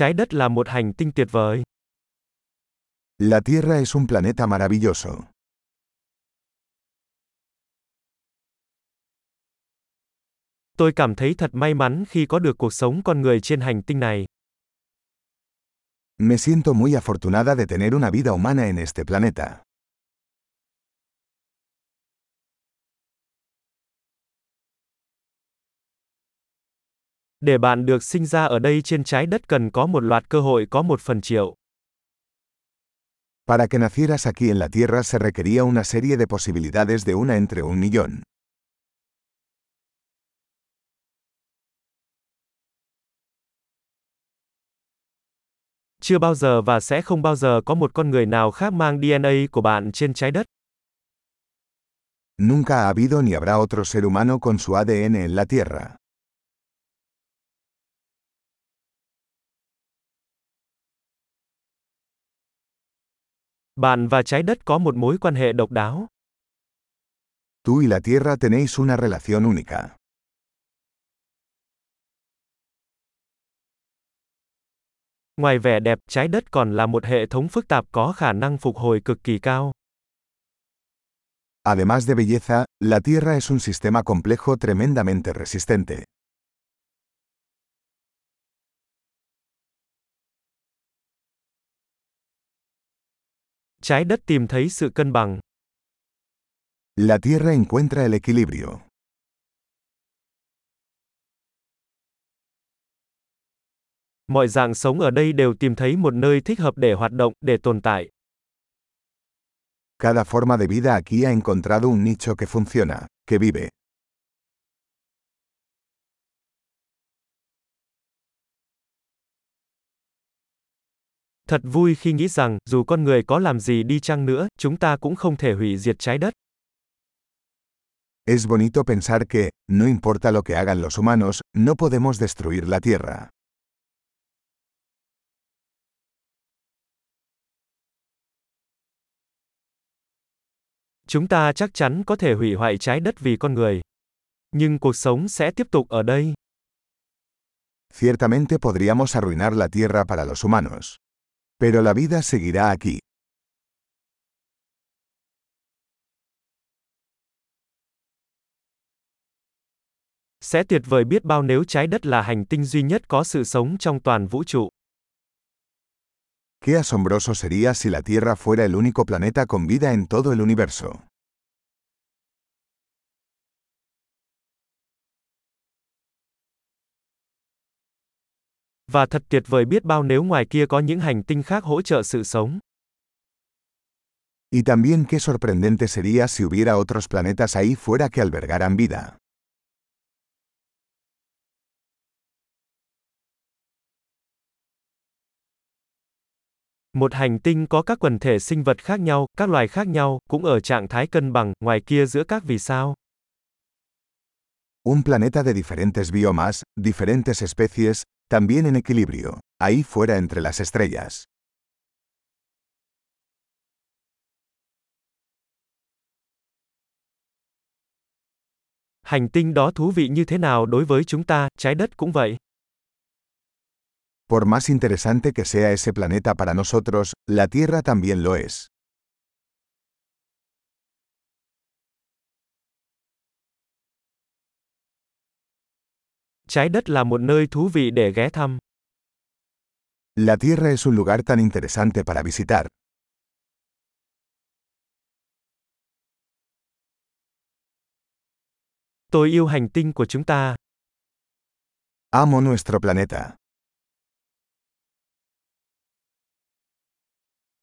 Trái đất là một hành tinh tuyệt vời. La Tierra es un planeta maravilloso. Tôi cảm thấy thật may mắn khi có được cuộc sống con người trên hành tinh này. Me siento muy afortunada de tener una vida humana en este planeta. Để bạn được sinh ra ở đây trên trái đất cần có một loạt cơ hội có một phần triệu. Para que nacieras aquí en la Tierra se requería una serie de posibilidades de una entre un millón. Chưa bao giờ và sẽ không bao giờ có một con người nào khác mang DNA của bạn trên trái đất. Nunca ha habido ni habrá otro ser humano con su ADN en la Tierra. Bạn và trái đất có một mối quan hệ độc đáo. Tú y la Tierra tenéis una relación única. Ngoài vẻ đẹp, trái đất còn là một hệ thống phức tạp có khả năng phục hồi cực kỳ cao. Además de belleza, la Tierra es un sistema complejo tremendamente resistente. Trái đất tìm thấy sự cân bằng. La Tierra encuentra el equilibrio. Mọi dạng sống ở đây đều tìm thấy một nơi thích hợp để hoạt động, để tồn tại. Cada forma de vida aquí ha encontrado un nicho que funciona, que vive. Thật vui khi nghĩ rằng, dù con người có làm gì đi chăng nữa, chúng ta cũng không thể hủy diệt trái đất. Es bonito pensar que, no importa lo que hagan los humanos, no podemos destruir la Tierra. Chúng ta chắc chắn có thể hủy hoại trái đất vì con người. Nhưng cuộc sống sẽ tiếp tục ở đây. Ciertamente podríamos arruinar la Tierra para los humanos. Pero la vida seguirá aquí. Sẽ tuyệt vời biết bao nếu trái đất là hành tinh duy nhất có sự sống trong toàn vũ trụ. Qué asombroso sería si la Tierra fuera el único planeta con vida en todo el universo. Và thật tuyệt vời biết bao nếu ngoài kia có những hành tinh khác hỗ trợ sự sống. Y también qué sorprendente sería si hubiera otros planetas ahí fuera que albergaran vida. Một hành tinh có các quần thể sinh vật khác nhau, các loài khác nhau, cũng ở trạng thái cân bằng, ngoài kia giữa các vì sao. Un planeta de diferentes biomas, diferentes especies, también en equilibrio, ahí fuera entre las estrellas. Hành tinh đó thú vị như thế nào đối với chúng ta, trái đất cũng vậy. Por más interesante que sea ese planeta para nosotros, la Tierra también lo es. Trái đất là một nơi thú vị để ghé thăm. La Tierra es un lugar tan interesante para visitar. Tôi yêu hành tinh của chúng ta. Amo nuestro planeta.